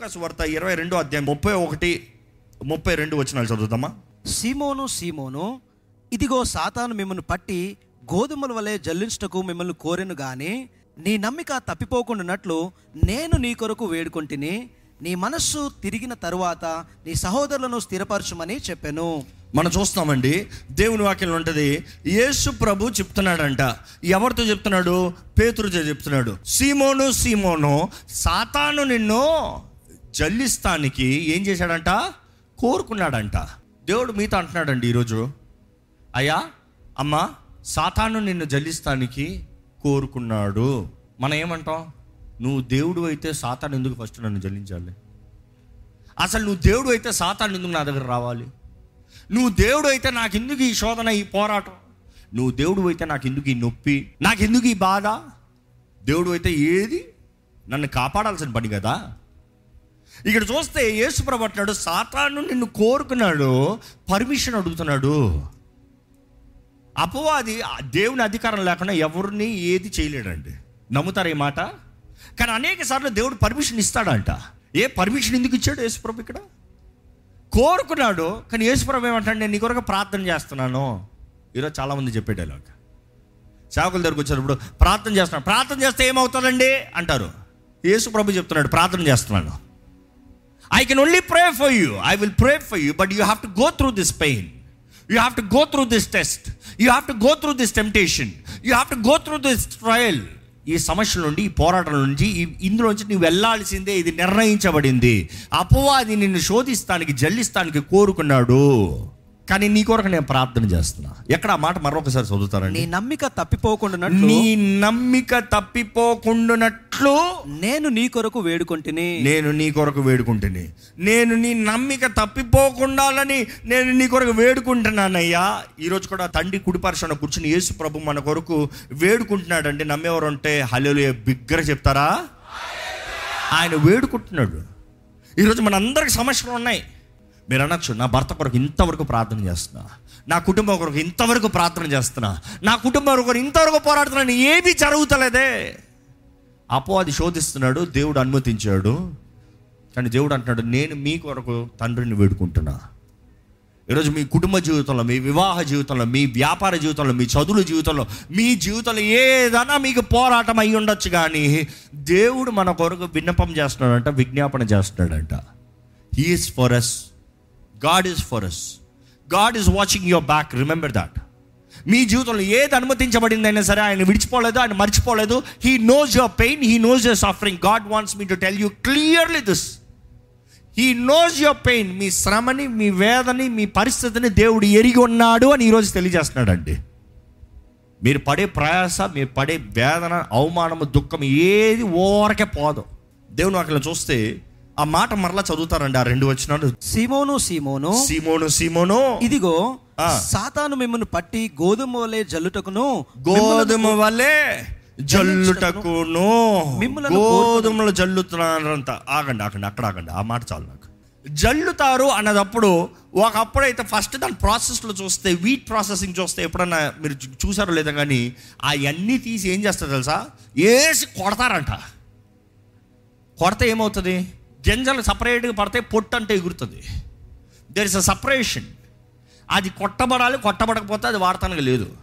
లూకాసు వార్త ఇరవై రెండో అధ్యాయం ముప్పై ఒకటి ముప్పై రెండు వచ్చినాలు చదువుతామా? సీమోను సీమోను ఇదిగో సాతాను మిమ్మల్ని పట్టి గోధుమల వలె జల్లించుటకు మిమ్మల్ని కోరెను గాని నీ నమ్మిక తప్పిపోకుండానట్లు నేను నీ కొరకు వేడుకొంటిని నీ మనస్సు తిరిగిన తరువాత నీ సహోదరులను స్థిరపరచుమని చెప్పాను. మనం చూస్తామండి దేవుని వాక్యం ఉంటుంది యేసు ప్రభు చెప్తున్నాడంట. ఎవరితో చెప్తున్నాడు? పేతురుతో చెప్తున్నాడు. సీమోను సీమోను సాతాను నిన్ను జల్లిస్తానికి ఏం చేశాడంట? కోరుకున్నాడంట. దేవుడు మీతో అంటున్నాడండి ఈరోజు. అయ్యా అమ్మ సాతాను నిన్ను జల్లిస్తానికి కోరుకున్నాడు. మనం ఏమంటాం? నువ్వు దేవుడు అయితే సాతాను ఎందుకు ఫస్ట్ నన్ను జల్లించాలి? అసలు నువ్వు దేవుడు అయితే సాతాను ఎందుకు నా దగ్గర రావాలి? నువ్వు దేవుడు అయితే నాకు ఎందుకు ఈ శోధన ఈ పోరాటం? నువ్వు దేవుడు అయితే నాకు ఎందుకు ఈ నొప్పి? నాకు ఎందుకు ఈ బాధ? దేవుడు అయితే ఏది? నన్ను కాపాడాల్సిన పని కదా? ఇక్కడ చూస్తే యేసు ప్రభు అంటున్నాడు సాతాను నిన్ను కోరుకున్నాడు పర్మిషన్ అడుగుతున్నాడు. అపవాది దేవుని అధికారం లేకుండా ఎవరిని ఏది చేయలేడండి. నమ్ముతారు ఈ మాట? కానీ అనేక సార్లు దేవుడు పర్మిషన్ ఇస్తాడంట. ఏ పర్మిషన్ ఎందుకు ఇచ్చాడు యేసుప్రభు ఇక్కడ? కోరుకున్నాడు కానీ యేసుప్రభు ఏమంటాడు నేను నీ కొరకు ప్రార్థన చేస్తున్నాను. ఈరోజు చాలామంది చెప్పాడు ఇలాగ సేవకుల దగ్గరకు వచ్చినప్పుడు ప్రార్థన చేస్తున్నాను. ప్రార్థన చేస్తే ఏమవుతుందండి? అంటారు. యేసుప్రభు చెప్తున్నాడు ప్రార్థన చేస్తున్నాను. I can only pray for you I will pray for you but you have to go through this pain you have to go through this test you have to go through this temptation you have to go through this trial ఈ సమస్యల నుండి ఈ పోరాటం నుంచి ఈ ఇందులోంచి నువ్వు వెళ్ళాల్సిందే ఇది నిర్ణయించబడింది. అపవాది నిన్ను శోధిస్తానికి జల్లిస్తానికి కోరుకున్నాడు. కానీ నీ కొరకు నేను ప్రార్థన చేస్తున్నా. ఎక్కడ ఆ మాట మరొకసారి చదువుతారండి? నీ నమ్మిక తప్పిపోకుండానట్లు నీ నమ్మిక తప్పిపోకుండానట్లు నేను నీ కొరకు వేడుకొంటిని. నేను నీ కొరకు వేడుకుంటుని. నేను నీ నమ్మిక తప్పిపోకుండాలని నేను నీ కొరకు వేడుకుంటున్నానయ్యా. ఈరోజు కూడా తండ్రి కుడిపరచన కూర్చుని యేసు ప్రభు మన కొరకు వేడుకుంటున్నాడండి. నమ్మేవారు ఉంటే హలో బిగ్గర చెప్తారా? ఆయన వేడుకుంటున్నాడు. ఈరోజు మన అందరికి సమస్యలు ఉన్నాయి. మీరు అనొచ్చు నా భర్త కొరకు ఇంతవరకు ప్రార్థన చేస్తున్నా. నా కుటుంబం కొరకు ఇంతవరకు ప్రార్థన చేస్తున్నా. నా కుటుంబం కొరకు ఇంతవరకు పోరాడుతున్నాను ఏమీ జరుగుతలేదే. అది శోధిస్తున్నాడు దేవుడు అనుమతించాడు. కానీ దేవుడు అంటున్నాడు నేను మీ కొరకు తండ్రిని వేడుకుంటున్నా. ఈరోజు మీ కుటుంబ జీవితంలో మీ వివాహ జీవితంలో మీ వ్యాపార జీవితంలో మీ చదువుల జీవితంలో మీ జీవితంలో ఏదైనా మీకు పోరాటం అయి ఉండొచ్చు కానీ దేవుడు మన కొరకు విన్నపం చేస్తున్నాడంట విజ్ఞాపన చేస్తున్నాడంట. He is for us God is for us God is watching your back remember that మీ జీవితంలో ఏది అనుమతించబడిందైనా సరే ఆయన విడిచిపోలేదు ఆయన మర్చిపోలేదు. He knows your pain he knows your suffering God wants me to tell you clearly this he knows your pain మీ శ్రమని మీ వేదని మీ పరిస్థితిని దేవుడు ఎరిగి ఉన్నాడు అని ఈరోజు తెలియజేస్తున్నాడండి. మీరు పడే ప్రయాస మీరు పడే వేదన అవమానము దుఃఖం ఏది ఓరకే పోదు. దేవుని అక్కడ చూస్తే ఆ మాట మరలా చదువుతారండి ఆ రెండు వచ్చినాడు సీమోను సీమోను. సీమోను సీమోను. ఇదిగో. సాతాను మిమ్మల్ని పట్టి గోధుమ వలె జల్లుటకును గోధుమ వలె జల్లుటకును. మిమ్ములను గోధుమలు జల్లుతున్నారంట. ఆగండి ఆగండి అక్కడ ఆగండి ఆ మాట చాలు నాకు. జల్లుతారు అన్నదప్పుడు ఒకప్పుడైతే ఫస్ట్ దాని ప్రాసెస్లో చూస్తే వీట్ ప్రాసెసింగ్ చూస్తే ఎప్పుడన్నా మీరు చూసారో లేదా కానీ అవన్నీ తీసి ఏం చేస్తారు తెలుసా? వేసి కొడతారంట. కొడితే ఏమవుతుంది? గింజలు సపరేట్గా పడితే పొట్టు అంటే ఎగురుతుంది. దెర్ ఇస్ అ సపరేషన్ అది కొట్టబడాలి కొట్టబడకపోతే అది వాడతానికి లేదు.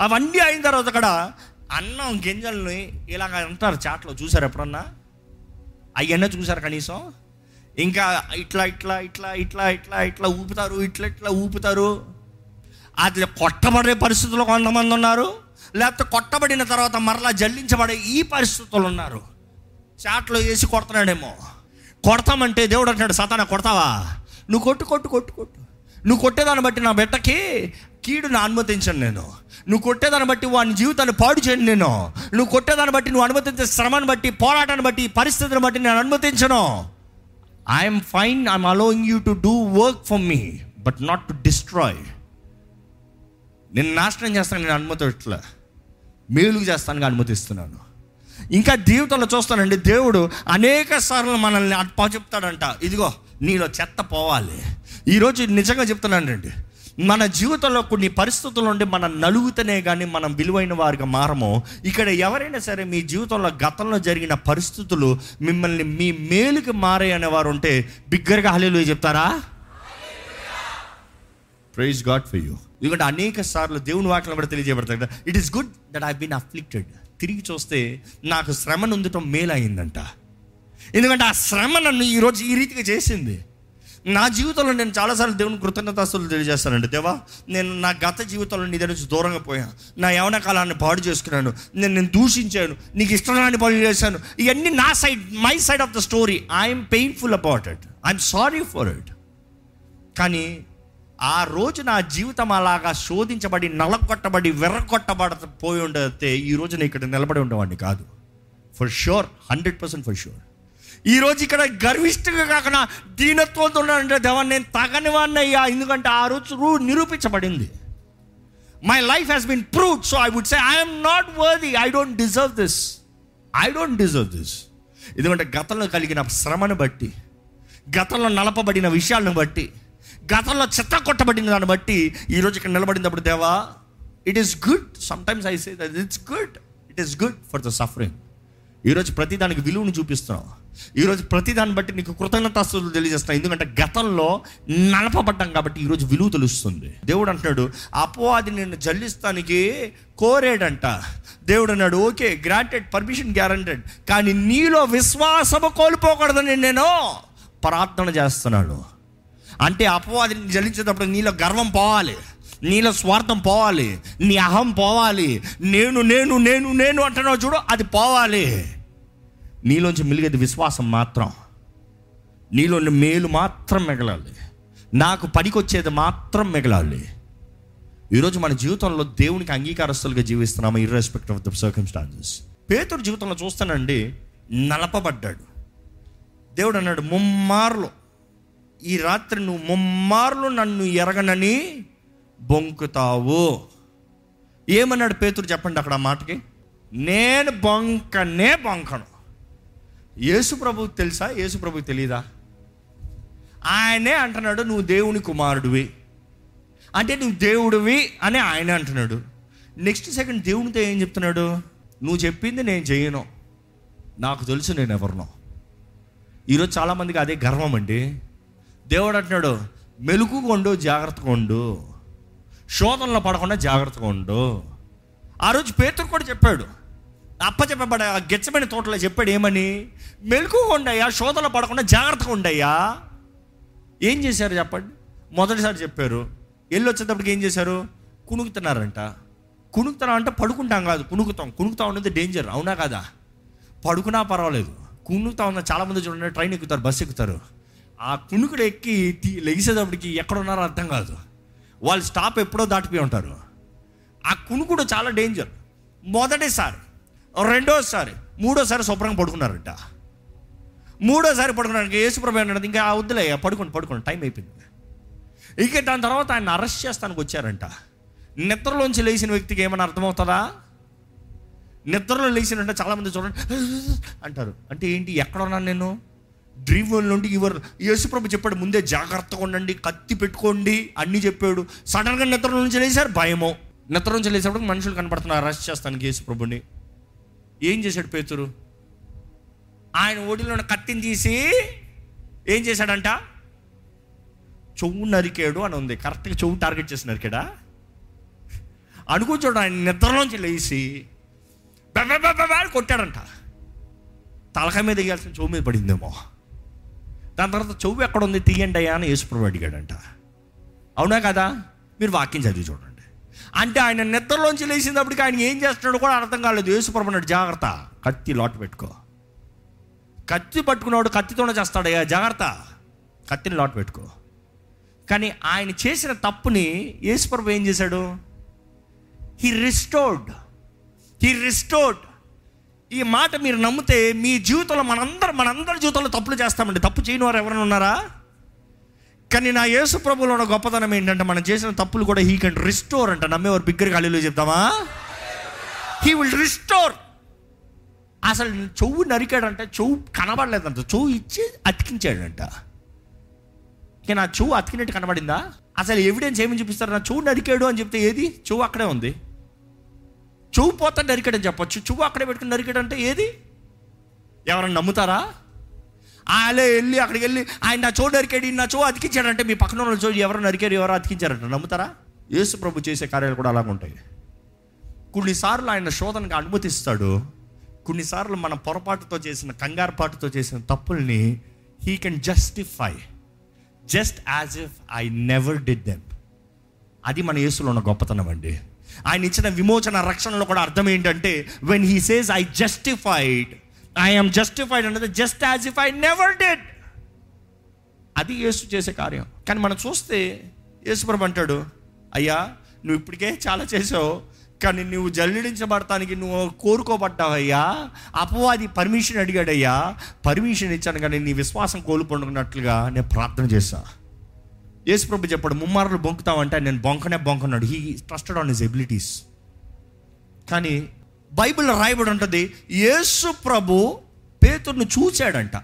అవన్నీ అయిన తర్వాత అక్కడ అన్నం గింజల్ని ఇలాగ అంటారు చాట్లో చూసారు ఎప్పుడన్నా? అవన్నీ చూసారు కనీసం? ఇంకా ఇట్లా ఇట్లా ఇట్లా ఇట్లా ఇట్లా ఇట్లా ఊపుతారు ఇట్లా ఇట్లా ఊపుతారు. అది కొట్టబడే పరిస్థితుల్లో కొంతమంది ఉన్నారు. లేకపోతే కొట్టబడిన తర్వాత మరలా జల్లించబడే ఈ పరిస్థితులు ఉన్నారు. చాట్లో వేసి కొడుతున్నాడేమో. కొడతామంటే దేవుడు అంటున్నాడు సతానా కొడతావా? నువ్వు కొట్టు కొట్టు కొట్టు కొట్టు. నువ్వు కొట్టేదాన్ని బట్టి నా బిడ్డకి కీడును అనుమతించను నేను. నువ్వు కొట్టేదాన్ని బట్టి వాని జీవితాన్ని పాడు చేయను నేను. నువ్వు కొట్టేదాన్ని బట్టి నువ్వు అనుమతించే శ్రమను బట్టి పోరాటాన్ని బట్టి పరిస్థితిని బట్టి నేను అనుమతించను. I'm fine I'm allowing you to do work for me but not to destroy నేను నాశనం చేస్తాను నేను అనుమతిట్లే మేలుగు చేస్తాను అనుమతిస్తున్నాను. ఇంకా జీవితంలో చూస్తానండి దేవుడు అనేక సార్లు మనల్ని అప్ప చెప్తాడంట. ఇదిగో నీలో చెత్త పోవాలి. ఈరోజు నిజంగా చెప్తున్నానండి మన జీవితంలో కొన్ని పరిస్థితులు ఉండి మనం నలుగుతనే కానీ మనం విలువైన వారిగా మారము. ఇక్కడ ఎవరైనా సరే మీ జీవితంలో గతంలో జరిగిన పరిస్థితులు మిమ్మల్ని మీ మేలుకి మారే అనేవారు ఉంటే బిగ్గరగా హలీలు చెప్తారా? ప్రైజ్ గాడ్ ఫర్ యూ ఎందుకంటే అనేక సార్లు దేవుని వాక్యం కూడా తెలియజేయబడతాడు it is good that I been afflicted తిరిగి చూస్తే నాకు శ్రమ నుందటం మేలైందంట. ఎందుకంటే ఆ శ్రమ నన్ను ఈరోజు ఈ రీతిగా చేసింది. నా జీవితంలో నేను చాలాసార్లు దేవుని కృతజ్ఞతాస్తులు తెలియజేస్తానండి. దేవా నేను నా గత జీవితంలో నీ దగ్గర నుంచి దూరంగా పోయాను. నా యవన కాలాన్ని పాడు చేసుకున్నాను. నేను నేను దూషించాను. నీకు ఇష్టం రాని పనులు చేశాను. ఇవన్నీ నా side my side of the story I'm painful about it I'm sorry for it కానీ ఆ రోజు నా జీవితం అలాగా శోధించబడి నలగొట్టబడి వెర్రగొట్టబడ పోయి ఉండతే ఈ రోజు నేను ఇక్కడ నిలబడి ఉండేవాడిని కాదు. For sure hundred percent for sure ఈ రోజు ఇక్కడ గర్విష్ఠంగా కాకుండా దీనత్వంతో ఉన్నానంటే దేవా నేను తగని వాడిని అయ్యా. ఎందుకంటే ఆ రోజు రూ- నిరూపించబడింది. My life has been prove so I would say I'm not worthy I don't deserve this I don't deserve this ఎందుకంటే గతంలో కలిగిన శ్రమను బట్టి గతంలో నలపబడిన విషయాలను బట్టి గతంలో చెత్త కొట్టబడిన దాన్ని బట్టి ఈరోజు ఇక్కడ నిలబడినప్పుడు దేవా it is good sometimes I say that it's good it is good for the suffering ఈరోజు ప్రతి దానికి విలువను చూపిస్తున్నావు. ఈరోజు ప్రతి దాన్ని బట్టి నీకు కృతజ్ఞతాస్తులు తెలియజేస్తున్నావు. ఎందుకంటే గతంలో నలపబడ్డాం కాబట్టి ఈరోజు విలువ తెలుస్తుంది. దేవుడు అంటున్నాడు అపోవాది నేను జల్లిస్తానికి కోరాడంట. దేవుడు అన్నాడు ఓకే గ్రాంటెడ్ పర్మిషన్ గ్యారంటెడ్ కానీ నీలో విశ్వాసము కోల్పోకూడదని నేను ప్రార్థన చేస్తున్నాడు అంటే అపవాదిని జలించేటప్పుడు నీలో గర్వం పోవాలి నీలో స్వార్థం పోవాలి నీ అహం పోవాలి నేను నేను నేను నేను అంటున్నావు చూడు అది పోవాలి. నీలోంచి మిలిగేది విశ్వాసం మాత్రం. నీలోని మేలు మాత్రం మిగలాలి. నాకు పనికొచ్చేది మాత్రం మిగలాలి. ఈరోజు మన జీవితంలో దేవునికి అంగీకారస్తులుగా జీవిస్తున్నాము ఇర్రెస్పెక్ట్ ఆఫ్ ద సర్కమ్స్టాన్సెస్ పేతుడు జీవితంలో చూస్తానండి నలపబడ్డాడు. దేవుడు అన్నాడు ముమ్మార్లు. ఈ రాత్రి నువ్వు ముమ్మార్లు నన్ను ఎరగనని బొంకుతావు. ఏమన్నాడు పేతురు చెప్పండి అక్కడ ఆ మాటకి? నేను బొంకనే బొంకను. యేసు తెలుసా? యేసు ప్రభువు తెలీదా? ఆయనే అంటున్నాడు నువ్వు దేవుని కుమారుడివి. అంటే నువ్వు దేవుడివి అని ఆయన అంటున్నాడు. నెక్స్ట్ సెకండ్ దేవునితో ఏం చెప్తున్నాడు? నువ్వు చెప్పింది నేను చేయను. నాకు తెలుసు నేను ఎవరినో. ఈరోజు చాలామందికి అదే గర్వం అండి. దేవుడు అంటున్నాడు మెలుకుగా జాగ్రత్తగా ఉండు శోధనలో పడకుండా జాగ్రత్తగా ఉండు ఆ రోజు పేతురు కూడా చెప్పాడు అప్ప చెప్పబడ గెచ్చమైన తోటలో చెప్పాడు ఏమని? మెలుకుగా శోధనలో పడకుండా జాగ్రత్తగా ఉండయ్యా. ఏం చేశారు చెప్పండి? మొదటిసారి చెప్పారు వెళ్ళి వచ్చేటప్పటికి ఏం చేశారు? కుణుకుతున్నారంట కుణుకుతున్నాం అంటే పడుకుంటాం కాదు కుణుకుతాం కుణుకుతాం ఉండేది డేంజర్ అవునా కదా? పడుకున్నా పర్వాలేదు. కుణుకుతా ఉన్న చాలామంది చూడండి ట్రైన్ ఎక్కుతారు బస్సు ఎక్కుతారు. ఆ కుణుకుడు ఎక్కి లెగిసేటప్పటికి ఎక్కడ ఉన్నారో అర్థం కాదు. వాళ్ళు స్టాప్ ఎప్పుడో దాటిపోయి ఉంటారు. ఆ కుణుకుడు చాలా డేంజర్. మొదటిసారి రెండోసారి మూడోసారి శుభ్రంగా పడుకున్నారంట. మూడోసారి పడుకున్నానికి యేసుప్రభు అన్నాడు ఇంకా వద్దులే పడుకోండి పడుకోండి టైం అయిపోయింది. ఇక దాని తర్వాత ఆయన అరెస్ట్ చేస్తానికి వచ్చారంట. నిద్రలోంచి లేచిన వ్యక్తికి ఏమైనా అర్థమవుతుందా? నిద్రలో లేచినంటే చాలామంది చూడండి అంటారు. అంటే ఏంటి ఎక్కడ ఉన్నాను నేను? డ్రీమ్ నుండి ఇవర్ యేసుప్రభు చెప్పాడు ముందే జాగ్రత్తగా ఉండండి కత్తి పెట్టుకోండి అన్నీ చెప్పాడు. సడన్గా నిద్ర నుంచి లేచారు భయమో. నిద్ర నుంచి లేచినప్పుడు మనుషులు కనపడుతున్నారు అరెస్ట్ చేస్తాను యేసుప్రభుని. ఏం చేశాడు పేతురు? ఆయన ఓడిలో ఉన్న కత్తిని తీసి ఏం చేశాడంట? చెవు నరికాడు అని ఉంది. కరెక్ట్గా చెవు టార్గెట్ చేసి నరికాడా? అనుకో ఆయన నిద్రలోంచి లేచి బె- కొట్టాడంట. తలకాయ మీద వేయాల్సిన చెవు మీద పడిందేమో. దాని తర్వాత చెవు ఎక్కడ ఉంది తీయండి అయ్యా అని యేసుప్రభు అడిగాడంట. అవునా కదా? మీరు వాక్యం చదివి చూడండి. అంటే ఆయన నిద్రలోంచి లేచినప్పటికి ఆయన ఏం చేస్తున్నాడు కూడా అర్థం కాలేదు. యేసుప్రభు అన్నాడు జాగ్రత్త కత్తి లోటు పెట్టుకో. కత్తి పట్టుకున్నాడు కత్తితోనే చేస్తాడయ్యా జాగ్రత్త కత్తిని లోటు పెట్టుకో. కానీ ఆయన చేసిన తప్పుని యేసుప్రభు ఏం చేశాడు? హీ రిస్టోర్డ్ హీ రిస్టోర్డ్ ఈ మాట మీరు నమ్మితే మీ జీవితంలో మనందరం మనందరి జీవితంలో తప్పులు చేస్తామండి. తప్పు చేయని వారు ఎవరైనా ఉన్నారా? కానీ నా యేసు ప్రభులో ఉన్న గొప్పతనం ఏంటంటే మనం చేసిన తప్పులు కూడా హీ కెన్ రిస్టోర్ అంట. నమ్మేవారు బిగ్గర ఖాళీలో చెప్తామా హీ విల్ రిస్టోర్ అసలు చెవు నరికాడంటే చెవు కనబడలేదంట. చెవు ఇచ్చి అతికించాడంట. ఇక నా చెవు అతికినట్టు కనబడిందా? అసలు ఎవిడెన్స్ ఏమని చూపిస్తారు? నా చెవు నరికాడు అని చెప్తే ఏది? చెవు అక్కడే ఉంది. చెవు పోతా నరికాడని చెప్పచ్చు. చెవు అక్కడే పెట్టుకుని నరికాడు అంటే ఏది? ఎవరైనా నమ్ముతారా? ఆయలే వెళ్ళి అక్కడికి వెళ్ళి ఆయన నా చోటు నరికాడు నా చో అతికించాడంటే మీ పక్కన ఉన్న చోటు ఎవరు నరికారు ఎవరు అతికించారంట నమ్ముతారా? యేసు ప్రభు చేసే కార్యాలు కూడా అలాగ ఉంటాయి. కొన్నిసార్లు ఆయన శోధనకు అనుమతిస్తాడు. కొన్నిసార్లు మన పొరపాటుతో చేసిన కంగారుపాటుతో చేసిన తప్పుల్ని he can justify just as if I never did them అది మన యేసులో ఉన్న గొప్పతనం అండి. ఆయన ఇచ్చిన విమోచన రక్షణలో కూడా అర్థం ఏంటంటే when he says I justified I'm justified అన్నది just as if I never did అది యేసు చేసే కార్యం. కానీ మనం చూస్తే యేసుప్రభు అంటాడు అయ్యా నువ్వు ఇప్పటికే చాలా చేసావు కానీ నువ్వు జల్లిడించబడటానికి నువ్వు కోరుకోబడ్డావయ్యా అపవాది పర్మిషన్ అడిగాడయ్యా పర్మిషన్ ఇచ్చాను కానీ నీ విశ్వాసం కోల్పోనుకున్నట్లుగా నేను ప్రార్థన చేశా. యేసుప్రభు చెప్పాడు ముమ్మారులు బొంకుతావంటే నేను బొంకనే బొంకన్నాడు. He trusted on his abilities కానీ బైబిల్లో రాయబడి ఉంటుంది యేసు ప్రభు పేతుర్ను చూచాడంట.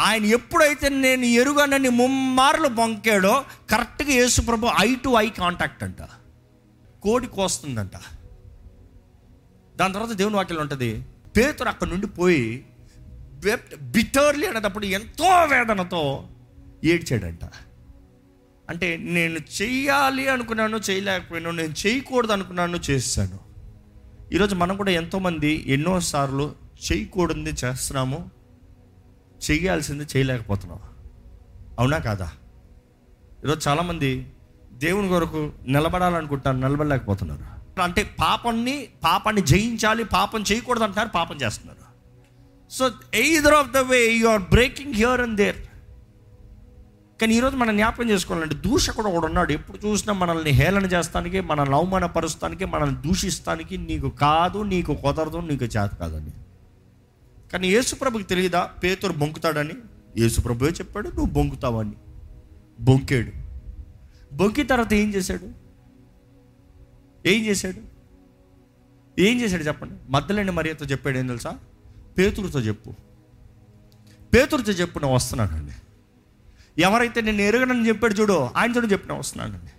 ఆయన ఎప్పుడైతే నేను ఎరుగనని ముమ్మార్లు బొంకాడో కరెక్ట్గా యేసు ప్రభు ఐ టు ఐ కాంటాక్ట్ అంట. కోడి కోస్తుందంట. దాని తర్వాత దేవుని వాక్యం ఉంటుంది పేతురు అక్కడ నుండి పోయి బిటర్లీ అనేటప్పుడు ఎంతో వేదనతో ఏడ్చాడంట. అంటే నేను చెయ్యాలి అనుకున్నాను చేయలేకపోయాను నేను చేయకూడదు అనుకున్నాను చేస్తాను. ఈరోజు మనం కూడా ఎంతోమంది ఎన్నోసార్లు చేయకూడదు చేస్తున్నాము చేయాల్సింది చేయలేకపోతున్నాం. అవునా కాదా? ఈరోజు చాలామంది దేవుని కొరకు నిలబడాలనుకుంటారు నిలబడలేకపోతున్నారు. అంటే పాపాన్ని పాపాన్ని జయించాలి పాపం చేయకూడదు అంటున్నారు పాపం చేస్తున్నారు. So either of the way you are breaking here and there కానీ ఈరోజు మనం జ్ఞాపకం చేసుకోవాలంటే దూషకుడు ఒకడు ఉన్నాడు. ఎప్పుడు చూసినా మనల్ని హేళన చేస్తానికి మనల్ని అవమానపరుస్తానికి మనల్ని దూషిస్తానికి నీకు కాదు నీకు కుదరదు నీకు చేత కాదని కానీ యేసుప్రభుకి తెలియదా పేతురు బొంకుతాడని? యేసుప్రభువే చెప్పాడు నువ్వు బొంకుతావని. బొంకాడు. బొంకిన తర్వాత ఏం చేశాడు? ఏం చేశాడు? ఏం చేశాడు చెప్పండి? మద్దలేని మరియతో చెప్పాడు ఏం తెలుసా? పేతురుతో చెప్పు. పేతురుతో చెప్పు నేను వస్తున్నానండి ఎవరైతే నేను ఎరగనని చెప్పాడు చూడు ఆయనతో చెప్పిన వస్తున్నానండి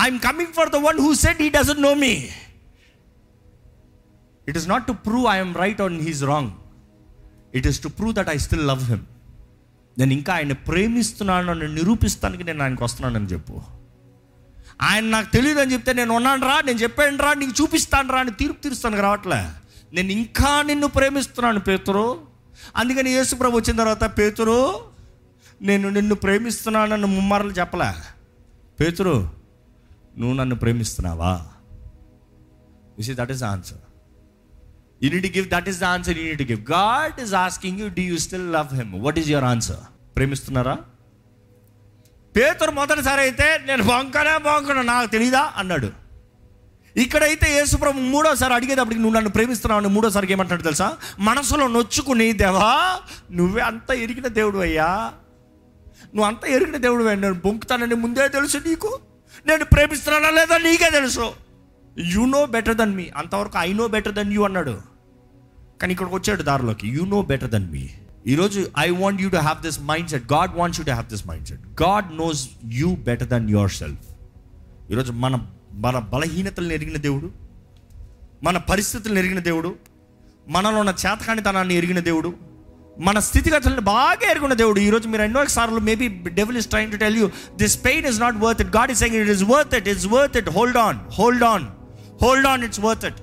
I'm coming for the one who set he doesn't know me it is not to prove I'm right on he's wrong it is to prove that I still love him నేను ఇంకా ఆయన ప్రేమిస్తున్నాను అని నిరూపిస్తానికి నేను ఆయనకు వస్తున్నానని చెప్పు. ఆయన నాకు తెలియదు అని చెప్తే నేను ఉన్నాను రా నేను చెప్పాను రా నీకు చూపిస్తాను రా అని తీర్పు తీరుస్తాను రావట్లే. నేను ఇంకా నిన్ను ప్రేమిస్తున్నాను పేతురు. అందుకని యేసు ప్రభు వచ్చిన తర్వాత పేతురు నేను నిన్ను ప్రేమిస్తున్నానని ముమ్మారలు చెప్పలే? పేతురు నువ్వు నన్ను ప్రేమిస్తున్నావా? You that is answer you need give that is the answer you need give God is asking you do you still love him what is your answer ప్రేమిస్తున్నారా? పేతురు మొదటిసారి అయితే నేను బొంకనే బొంకను నాకు తెలీదా? అన్నాడు. ఇక్కడైతే యేసుప్రభు మూడోసారి అడిగేటప్పటికి నువ్వు నన్ను ప్రేమిస్తున్నావు అని మూడోసారికి ఏమంటాడు తెలుసా? మనసులో నొచ్చుకుని దేవా నువ్వే అంత ఎరిగిన దేవుడు అయ్యా. నువ్వు అంతా ఎరిగిన దేవుడు నేను బొంకుతానని ముందే తెలుసు నీకు? నేను ప్రేమిస్తున్నానా లేదా నీకే తెలుసు? You know better than me అంతవరకు I know better than you అన్నాడు. కానీ ఇక్కడికి వచ్చాడు దారిలోకి. You know better than me ఈరోజు I want you to have this mindset God wants you to have this mindset God knows you better than yourself ఈరోజు మన మన బలహీనతలను ఎరిగిన దేవుడు మన పరిస్థితులను ఎరిగిన దేవుడు మనలో ఉన్న చేతకానితనాన్ని ఎరిగిన దేవుడు మన స్థితిగతులను బాగా ఎరుగున్న దేవుడు. ఈరోజు మీరు ఎన్నో సార్లు maybe devil is trying to tell you this pain is not worth it God is saying it is worth it it's worth it hold on hold on hold on it's worth it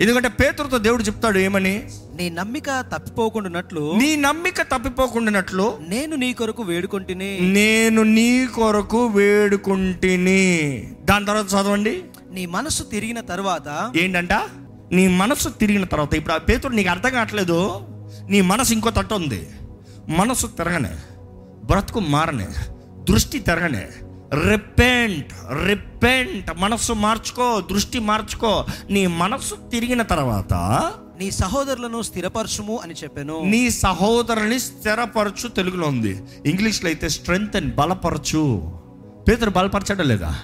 ఎందుకంటే పేతురుతో దేవుడు చెప్తాడు ఏమని? నీ నమ్మిక తప్పిపోకుండానట్లు నీ నమ్మిక తప్పిపోకుండానట్లు నేను నీ కొరకు వేడుకొంటిని. నేను నీ కొరకు వేడుకుంటుని. దాని తర్వాత చదవండి. నీ మనస్సు తిరిగిన తరువాత ఏంటంట? నీ మనసు తిరిగిన తర్వాత. ఇప్పుడు ఆ పేతుడు నీకు అర్థం కావట్లేదు. నీ మనసు ఇంకో తట్టు ఉంది. మనసు తిరగనే బ్రతుకు మారనే దృష్టి తిరగనే. రిపెంట్ రిపెంట్ మనస్సు మార్చుకో దృష్టి మార్చుకో. నీ మనస్సు తిరిగిన తర్వాత నీ సహోదరులను స్థిరపరచుము అని చెప్పాను. నీ సహోదరుని స్థిరపరచు తెలుగులో ఉంది. ఇంగ్లీష్లో అయితే స్ట్రెంగ్త్ అండ్ బలపరచు. పేతురు బలపరచడం లేదా?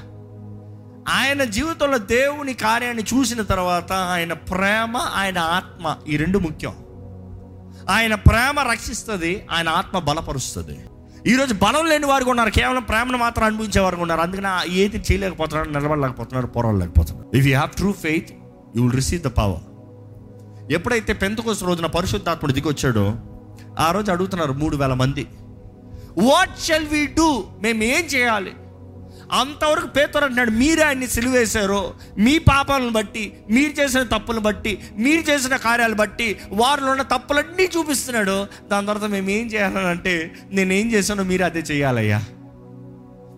ఆయన జీవితంలో దేవుని కార్యాన్ని చూసిన తర్వాత ఆయన ప్రేమ ఆయన ఆత్మ ఈ రెండు ముఖ్యం. ఆయన ప్రేమ రక్షిస్తుంది ఆయన ఆత్మ బలపరుస్తుంది. ఈరోజు బలం లేని వారు ఉన్నారు. కేవలం ప్రేమను మాత్రం అనుభవించే వారు ఉన్నారు. అందుకని ఆ ఏది చేయలేకపోతున్నారు నిలబడలేకపోతున్నారు పోరాడలేకపోతున్నారు. If you have true faith you will receive the power ఎప్పుడైతే పెంతకోస రోజున పరిశుద్ధాత్ముడు దిగొచ్చాడో ఆ రోజు అడుగుతున్నారు మూడు వేల మంది. వాట్ షెల్ వీ డూ మేము ఏం చేయాలి? అంతవరకు పేతురు అంటున్నాడు మీరే ఆయన్ని సిలువేశారు. మీ పాపాలను బట్టి మీరు చేసిన తప్పులను బట్టి మీరు చేసిన కార్యాలు బట్టి వారిలో ఉన్న తప్పులన్నీ చూపిస్తున్నాడు. దాని తర్వాత మేము ఏం చేయాలంటే అంటే నేను ఏం చేశానో మీరు అదే చేయాలయ్యా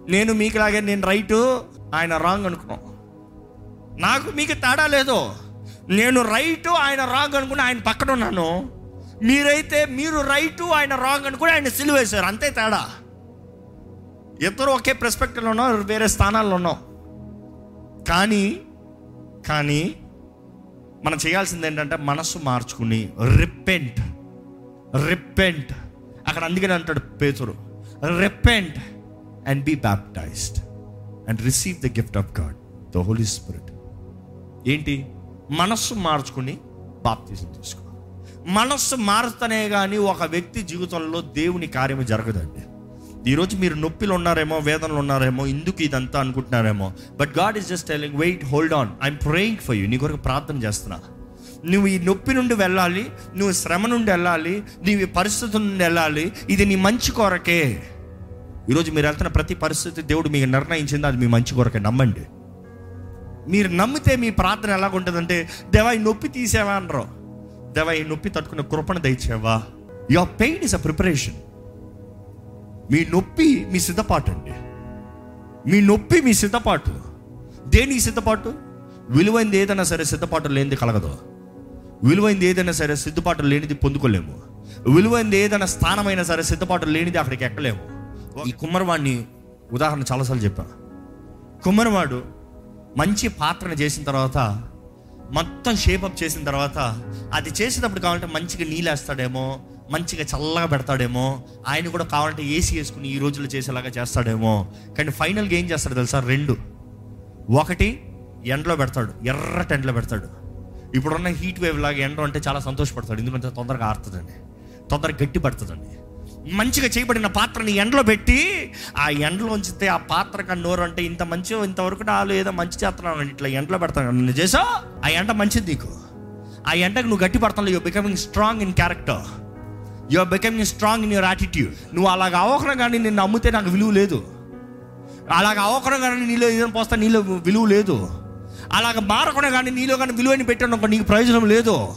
నేను మీకులాగే నేను రైటు ఆయన రాంగ్ అనుకున్నాం. నాకు మీకు తేడా లేదు. నేను రైటు ఆయన రాంగ్ అనుకుని ఆయన పక్కన ఉన్నాను. మీరైతే మీరు రైటు ఆయన రాంగ్ అనుకుని ఆయన సిలువేశారు. అంతే తేడా. ఇద్దరు ఒకే పర్స్పెక్టివ్లో ఉన్నాం వేరే స్థానాల్లో ఉన్నాం కానీ కానీ మనం చేయాల్సింది ఏంటంటే మనస్సు మార్చుకుని రిపెంట్ రిపెంట్ అక్కడ అందుకని అంటాడు పేతురు repent and be baptized and receive the gift of God the Holy Spirit ఏంటి? మనస్సు మార్చుకుని బాప్తీసం తీసుకో మనస్సు మారుతనే కానీ ఒక వ్యక్తి జీవితంలో దేవుని కార్యము జరగదండి. ఈరోజు మీరు నొప్పిలో ఉన్నారేమో వేదనలు ఉన్నారేమో ఎందుకు ఇదంతా అనుకుంటున్నారేమో. But God is just telling wait hold on I'm praying for you నీ కొరకు ప్రార్థన చేస్తున్నా. నువ్వు ఈ నొప్పి నుండి వెళ్ళాలి నువ్వు శ్రమ నుండి వెళ్ళాలి నీవు ఈ పరిస్థితుల నుండి వెళ్ళాలి. ఇది నీ మంచి కొరకే. ఈరోజు మీరు వెళ్తున్న ప్రతి పరిస్థితి దేవుడు మీకు నిర్ణయించింది అది మీ మంచి కొరకే. నమ్మండి. మీరు నమ్మితే మీ ప్రార్థన ఎలాగుంటుందంటే దేవా ఈ నొప్పి తీసేవా అనరు దేవా ఈ నొప్పి తట్టుకునే కృపణ దయచేవా your pain is a preparation మీ నొప్పి మీ సిద్ధపాటు అండి. మీ నొప్పి మీ సిద్ధపాటు. దేనికి సిద్ధపాటు? విలువైంది ఏదైనా సరే సిద్ధపాటు లేనిది కలగదు. విలువైంది ఏదైనా సరే సిద్ధపాటు లేనిది పొందుకోలేము. విలువైంది ఏదైనా స్థానమైనా సరే సిద్ధపాటు లేనిది అక్కడికి ఎక్కలేము. ఈ కుమ్మరవాడిని ఉదాహరణ చాలాసార్లు చెప్పా. కుమ్మరవాడు మంచి పాత్రను చేసిన తర్వాత మొత్తం షేపప్ చేసిన తర్వాత అది చేసేటప్పుడు కావాలంటే మంచిగా నీళ్ళు వేస్తాడేమో మంచిగా చల్లగా పెడతాడేమో. ఆయన కూడా కావాలంటే ఏసీ వేసుకుని ఈ రోజుల్లో చేసేలాగా చేస్తాడేమో. కానీ ఫైనల్గా ఏం చేస్తాడు తెలుసా? రెండు. ఒకటి ఎండలో పెడతాడు. ఎర్రటి ఎండలో పెడతాడు. ఇప్పుడున్న హీట్ వేవ్ లాగా ఎండ అంటే చాలా సంతోషపడతాడు. ఎందుకంటే తొందరగా ఆరుతుందండి. తొందరగా గట్టి పడుతుందండి. మంచిగా చేయబడిన పాత్రని ఎండలో పెట్టి ఆ ఎండలో ఉంచితే ఆ పాత్ర కన్నోరు అంటే ఇంత మంచి ఇంతవరకు నాలో ఏదో మంచి చేస్తున్నాను ఇట్లా ఎండలో పెడతాను. నువ్వు చేసావు? ఆ ఎండ మంచిది నీకు. ఆ ఎండకు నువ్వు గట్టి పడతావు. You becoming strong in character. You are becoming strong in your attitude నువ్వు అలాగ అవకరం కానీ నిన్ను నమ్మితే నాకు విలువ లేదు. అలాగ అవకరం కానీ నీలో ఏదైనా పోస్తా నీలో విలువ లేదు. అలాగ మారకుండా కానీ నీలో కానీ విలువని పెట్టాను నీకు ప్రయోజనం లేదు.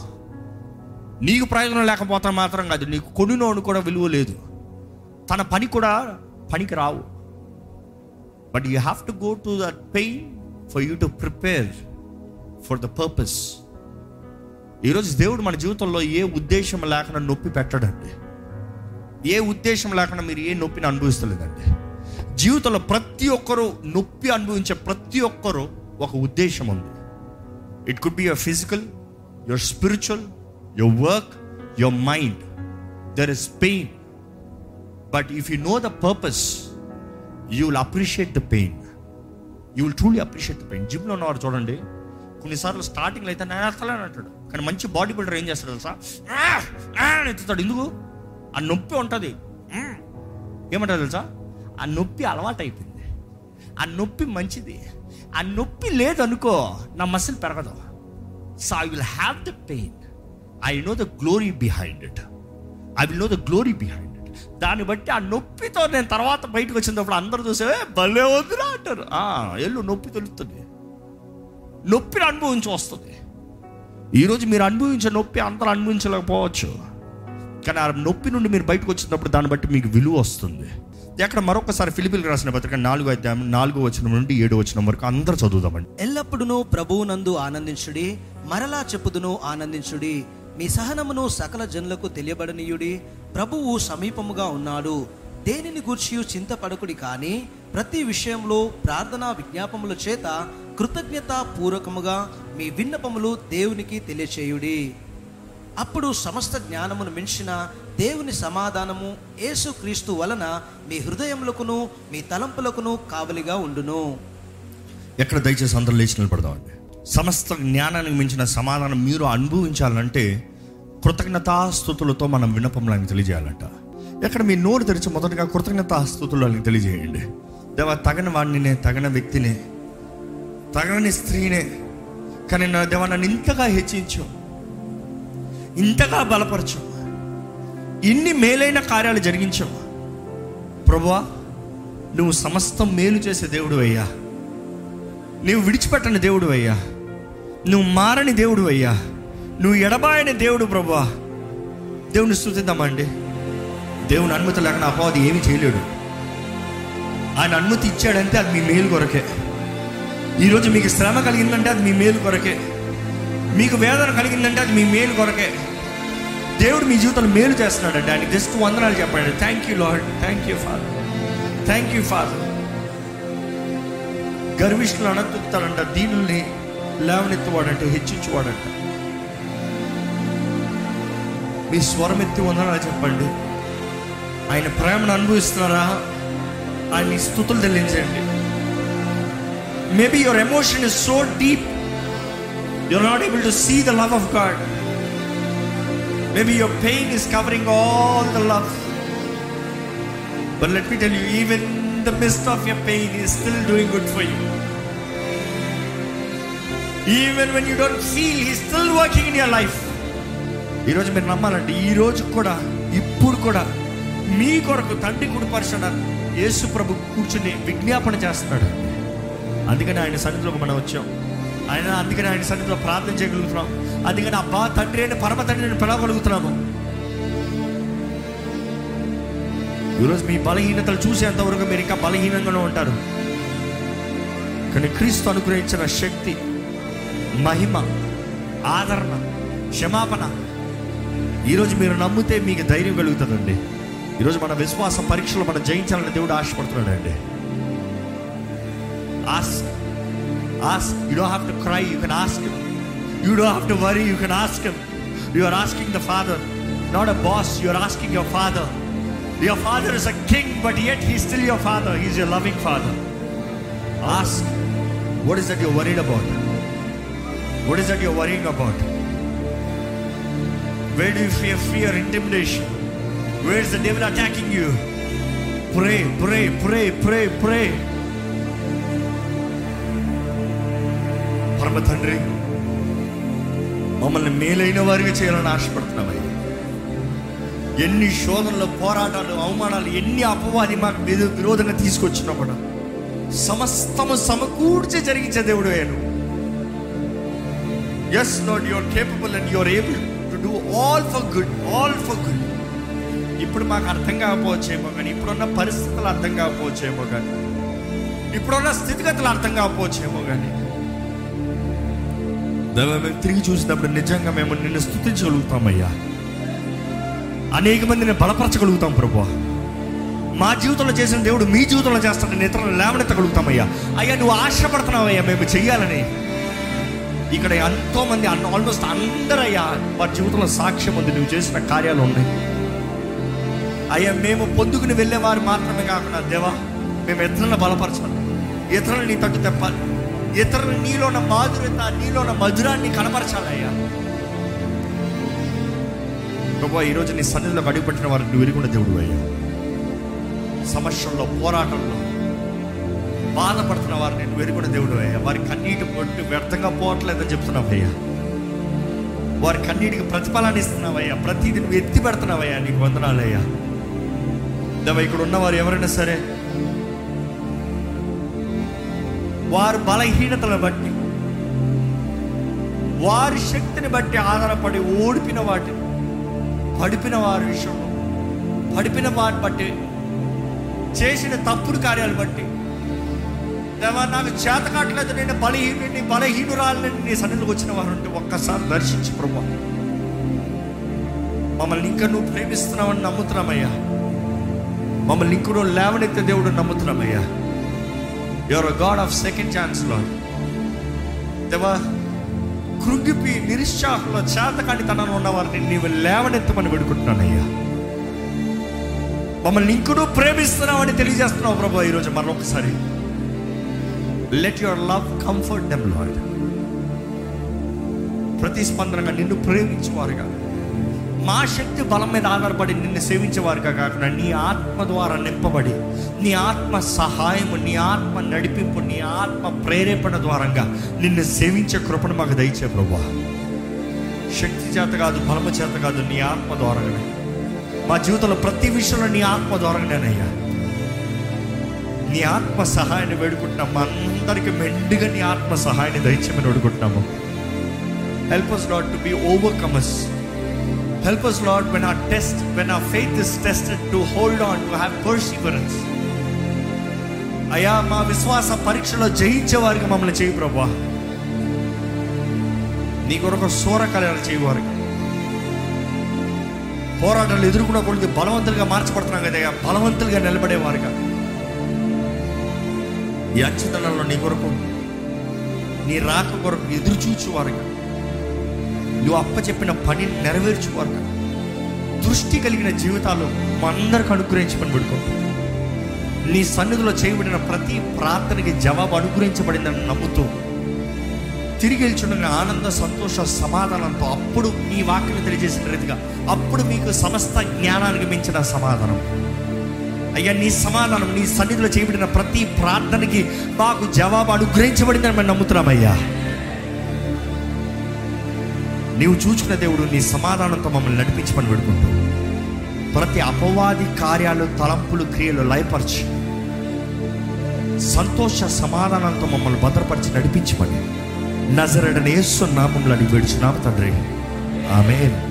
నీకు ప్రయోజనం లేకపోతే మాత్రం కాదు నీకు కొనినోడు కూడా విలువ లేదు. తన పని కూడా పనికి రావు. But you have to go to that pain for you to prepare for the purpose ఈరోజు దేవుడు మన జీవితంలో ఏ ఉద్దేశం లేకుండా నొప్పి పెట్టడండి. ఏ ఉద్దేశం లేకుండా మీరు ఏ నొప్పిని అనుభవిస్తలేదండి. జీవితంలో ప్రతి ఒక్కరూ నొప్పి అనుభవించే ప్రతి ఒక్కరూ ఒక ఉద్దేశం ఉంది. It could be your physical your spiritual your work your mind there is pain but if you know the purpose you will appreciate the pain you will truly appreciate the pain జిమ్లో ఉన్నవారు చూడండి కొన్నిసార్లు స్టార్టింగ్లో అయితే నేను ఎత్తలేని అంటాడు. కానీ మంచి బాడీ బిల్డర్ ఏం చేస్తాడు తెలుసా? ఎత్తుతాడు. ఎందుకు? ఆ నొప్పి ఉంటుంది. ఏమంటారు తెలుసా? ఆ నొప్పి అలవాటు అయిపోయింది ఆ నొప్పి మంచిది. ఆ నొప్పి లేదనుకో నా మసిల్ పెరగదు. So I will have the pain I know the glory behind it I will know the glory behind it దాన్ని బట్టి ఆ నొప్పితో నేను తర్వాత బయటకు వచ్చినప్పుడు అందరూ చూసే భలే వద్దురా అంటారు. "ఆ, ఎల్లు నొప్పి తెలుస్తుంది. నొప్పిని అనుభవించి వస్తుంది ఈరోజు మీరు అనుభవించే నొప్పి అందరూ అనుభవించలేకపోవచ్చు. కానీ ఆ నొప్పి నుండి మీరు బయటకు వచ్చినప్పుడు దాన్ని బట్టి మీకు విలువ వస్తుంది. ఎక్కడ మరొకసారి ఫిలిపిల్ రాసిన పత్రిక నాలుగో అధ్యాయం నాలుగో వచ్చిన నుండి ఏడు వచ్చిన వరకు అందరూ చదువుదామండి. ఎల్లప్పుడూ ప్రభువునందు ఆనందించుడి మరలా చెప్పుదును ఆనందించుడి మీ సహనమును సకల జనులకు తెలియబడనీయుడి ప్రభువు సమీపముగా ఉన్నాడు. దేనిని గూర్చి చింతపడకుడి కానీ ప్రతి విషయంలో ప్రార్థనా విజ్ఞాపముల చేత కృతజ్ఞత పూర్వకముగా మీ విన్నపములు దేవునికి తెలియచేయుడి. అప్పుడు సమస్త జ్ఞానమును మించిన దేవుని సమాధానము యేసుక్రీస్తు వలన మీ హృదయములకును మీ తలంపులకును కావలిగా ఉండును. ఎక్కడ దయచేసి అందరూ లేచి నిలబడదామండి సమస్త జ్ఞానానికి మించిన సమాధానం మీరు అనుభవించాలంటే కృతజ్ఞతాస్థుతులతో మనం విన్నపంలో తెలియజేయాలంట. ఎక్కడ మీ నోరు తెరిచి మొదటగా కృతజ్ఞతాస్థుతులు స్థుతులు తెలియజేయండి. దేవా తగిన వాడిని తగిన వ్యక్తినే తగని స్త్రీనే కానీ నా దేవా నన్ను ఇంతగా హెచ్చించు. ఇంతగా బలపరచు. ఇన్ని మేలైన కార్యాలు జరిగించావు ప్రభువా నువ్వు సమస్తం మేలు చేసే దేవుడు అయ్యా. నువ్వు విడిచిపెట్టని దేవుడు అయ్యా. నువ్వు మారని దేవుడు అయ్యా. నువ్వు ఎడబాయని దేవుడు ప్రభువా. దేవుని స్థుతిద్దామండి దేవుని అనుమతి లేకుండా అపవాది ఏమీ చేయలేడు. ఆయన అనుమతి ఇచ్చాడంటే అది మీ మేలు కొరకే. ఈరోజు మీకు శ్రమ కలిగిందంటే అది మీ మేలు కొరకే. మీకు వేదన కలిగిందంటే అది మీ మేలు కొరకే. దేవుడు మీ జీవితంలో మేలు చేస్తున్నాడండి. ఆయన జస్ట్ వందనాలు చెప్పండి thank you lord thank you father thank you father గర్విష్ఠులు అణతుతాడంట దీనుల్ని లేవనెత్తువాడంట. హెచ్చించువాడంట. మీ స్వరం ఎత్తి వందనాలు చెప్పండి. ఆయన ప్రేమను అనుభవిస్తున్నారా? ఆయన స్థుతులు తెలియజేయండి maybe your emotion is so deep you're not able to see the love of God maybe your pain is covering all the love but let me tell you even the midst of your pain is still doing good for you even when you don't feel he still working in your life ఈరోజు మీరు నమ్మాలండి ఈ రోజు కూడా ఇప్పుడు కూడా మీ కొరకు తండ్రి కుడిపరచన యేసు ప్రభు కూర్చుని విజ్ఞాపన చేస్తున్నాడు. అందుకని ఆయన సన్నిధిలోకి మనం వచ్చాం. ఆయన అందుకని ఆయన సన్నిధిలో ప్రార్థన చేయగలుగుతున్నాం. అందుకని అబ్బా తండ్రి అని పరమ తండ్రిని పిలవగలుగుతున్నాము. ఈరోజు మీ బలహీనతలు చూసేంతవరకు మీరు ఇంకా బలహీనంగానే ఉంటారు. కానీ క్రీస్తు అనుగ్రహించిన శక్తి మహిమ ఆదరణ క్షమాపణ ఈరోజు మీరు నమ్మితే మీకు ధైర్యం కలుగుతుందండి. ఈరోజు మన విశ్వాస పరీక్షలు మనం జయించాలని దేవుడు ఆశపడుతున్నాడు అండి Ask. Ask. You don't have to cry, you can ask Him. You don't have to worry, you can ask Him. You are asking the Father, not a boss, you are asking your Father. Your Father is a king, but yet He's still your Father. He's your loving Father. Ask, what is that you're worried about? What is that you're worrying about? Where do you fear fear, intimidation? Where is the devil attacking you? Pray, pray, pray, pray, pray. పరమ తండ్రి మమ్మల్ని మేలైన వారిగా చేయాలని ఆశపడుతున్నామయ్యా. ఎన్ని శోధనలు పోరాటాలు అవమానాలు ఎన్ని అపవాది మాకు విరోధంగా తీసుకొచ్చినప్పుడు సమస్తము సమకూర్చి జరిగించే దేవుడు అయ్యాను is not your capable and your able to do all for good all for good ఇప్పుడు మాకు అర్థం కాకపోవచ్చేమో కానీ ఇప్పుడున్న పరిస్థితులు అర్థం కాకపోవచ్చేమో కానీ ఇప్పుడున్న స్థితిగతులు అర్థం కాకపోవచ్చేమో కానీ మేము తిరిగి చూసినప్పుడు నిజంగా మేము నిన్ను స్థుతించగలుగుతామయ్యా అనేక మందిని బలపరచగలుగుతాం ప్రభు మా జీవితంలో చేసిన దేవుడు మీ జీవితంలో చేస్తాడని ఇతరులను లేవనెత్తగలుగుతామయ్యా. అయ్యా నువ్వు ఆశపడుతున్నావయ్యా మేము చెయ్యాలని. ఇక్కడ ఎంతో మంది ఆల్మోస్ట్ అందరయ్యా వారి జీవితంలో సాక్ష్యం ఉంది నువ్వు చేసిన కార్యాలు ఉన్నాయి. అయ్యా మేము పొద్దుకుని వెళ్ళేవారు మాత్రమే కాకుండా దేవా మేము ఇతరులను బలపరచాలి. ఇతరులను నీ తట్టు తెప్పాలి. ఇతరులు నీలో ఉన్న మాధుర్యత నీలో ఉన్న మధురాన్ని కనపరచాలయ్యా. ప్రభా ఈరోజు నీ సన్నిధిలో అడుగుపెట్టిన వారిని నువ్వు ఎరుగున్న దేవుడు అయ్యా సమస్యల్లో పోరాటంలో బాధపడుతున్న వారిని నువ్వు ఎరుగున్న దేవుడు అయ్యా వారి కన్నీటి పొట్టు వ్యర్థంగా పోవట్లేదని చెప్తున్నావయ్యా. వారి కన్నీటికి ప్రతిఫలాన్ని ఇస్తున్నావయ్యా. ప్రతిదీ నువ్వు ఎత్తి పెడుతున్నావయ్యా నీకు వందనాలయ్యా. దేవ ఇక్కడ ఉన్నవారు ఎవరైనా సరే వారు బలహీనతలను బట్టి వారి శక్తిని బట్టి ఆధారపడి ఓడిపిన వాటిని పడిపిన వారి విషయంలో పడిపిన వారిని బట్టి చేసిన తప్పుడు కార్యాలు బట్టి దేవా నాకు చేత కావట్లేదు నేను బలహీనుడిని బలహీనురాలని నీ సన్నిధిలోకి వచ్చిన వారు ఉంటే ఒక్కసారి దర్శించి ప్రభు మమ్మల్ని ఇంకా నువ్వు ప్రేమిస్తున్నావని నమ్ముతున్నామయ్యా. మమ్మల్ని ఇంకో లేవనెత్తే దేవుడు నమ్ముతున్నామయ్యా. యువర్ గాడ్ ఆఫ్ సెకండ్ ఛాన్స్లో దేవా కృంగిపి నిరుత్సాహంలో చేతకాని తనను ఉన్న నీవు లేవనెత్తమని పెడుకుంటున్నానయ్యా మమ్మల్ని ఇంకనూ ప్రేమిస్తున్నావని తెలియజేస్తున్నావు ప్రభు ఈరోజు మరొకసారి. Let your love comfort them lord ప్రతిస్పందనగా నిన్ను ప్రేమించేవారుగా. మా శక్తి బలం మీద ఆధారపడి నిన్ను సేవించేవారుగా కాకుండా నీ ఆత్మ ద్వారా నింపబడి నీ ఆత్మ సహాయము నీ ఆత్మ నడిపింపు నీ ఆత్మ ప్రేరేపణ ద్వారంగా నిన్ను సేవించే కృపను మాకు దయచే ప్రభా. శక్తి చేత కాదు బలము చేత కాదు నీ ఆత్మ ద్వారానే మా జీవితంలో ప్రతి విషయంలో నీ ఆత్మ ద్వారానేనయ్యా నీ ఆత్మ సహాయాన్ని వేడుకుంటున్నాం. మా అందరికి మెండుగా నీ ఆత్మ సహాయాన్ని దయచేమని వేడుకుంటున్నాము. Help us not to be overcomers help us Lord when our test when our faith is tested to hold on to have perseverance అయ్యా మా విశ్వాస పరీక్షలో జయించే వారికి మమ్మల్ని చేయి ప్రభా నీ కొరకు సూరకాలను చేయవారికి. పోరాటాలు ఎదుర్కొన్న కొద్ది బలవంతులుగా మార్చబడుతున్నాం కదా బలవంతులుగా నిలబడేవారుగా. ఈ అచ్చుతనంలో నీ కొరకు నీ రాక కొరకు ఎదురు చూచేవారుగా నువ్వు అప్ప చెప్పిన పని కదా దృష్టి కలిగిన జీవితాలు మా అందరికి అనుగ్రహించమని పెడుకుంటాం నీ సన్నిధిలో చేయబడిన ప్రతి ప్రార్థనకి జవాబు అనుగ్రహించబడిందని నమ్ముతూ తిరిగి వెళ్చుండగా ఆనంద సంతోష సమాధానంతో అప్పుడు మీ వాక్యం తెలియజేసిన రీతిగా అప్పుడు మీకు సమస్త జ్ఞానానికి మించిన సమాధానం. అయ్యా నీ సమాధానం నీ సన్నిధిలో చేయబడిన ప్రతి ప్రార్థనకి మాకు జవాబు అనుగ్రహించబడిందని మేము నమ్ముతున్నామయ్యా నీవు చూచుకున్న దేవుడు నీ సమాధానంతో మమ్మల్ని నడిపించమని పెడుకుంటూ ప్రతి అపవాది కార్యాలు తలంపులు క్రియలు లయపరిచి సంతోష సమాధానంతో మమ్మల్ని భద్రపరిచి నడిపించమని. నజరడని యేసు నామంలో అడిగి వేడుచున్నాము తండ్రి. ఆమె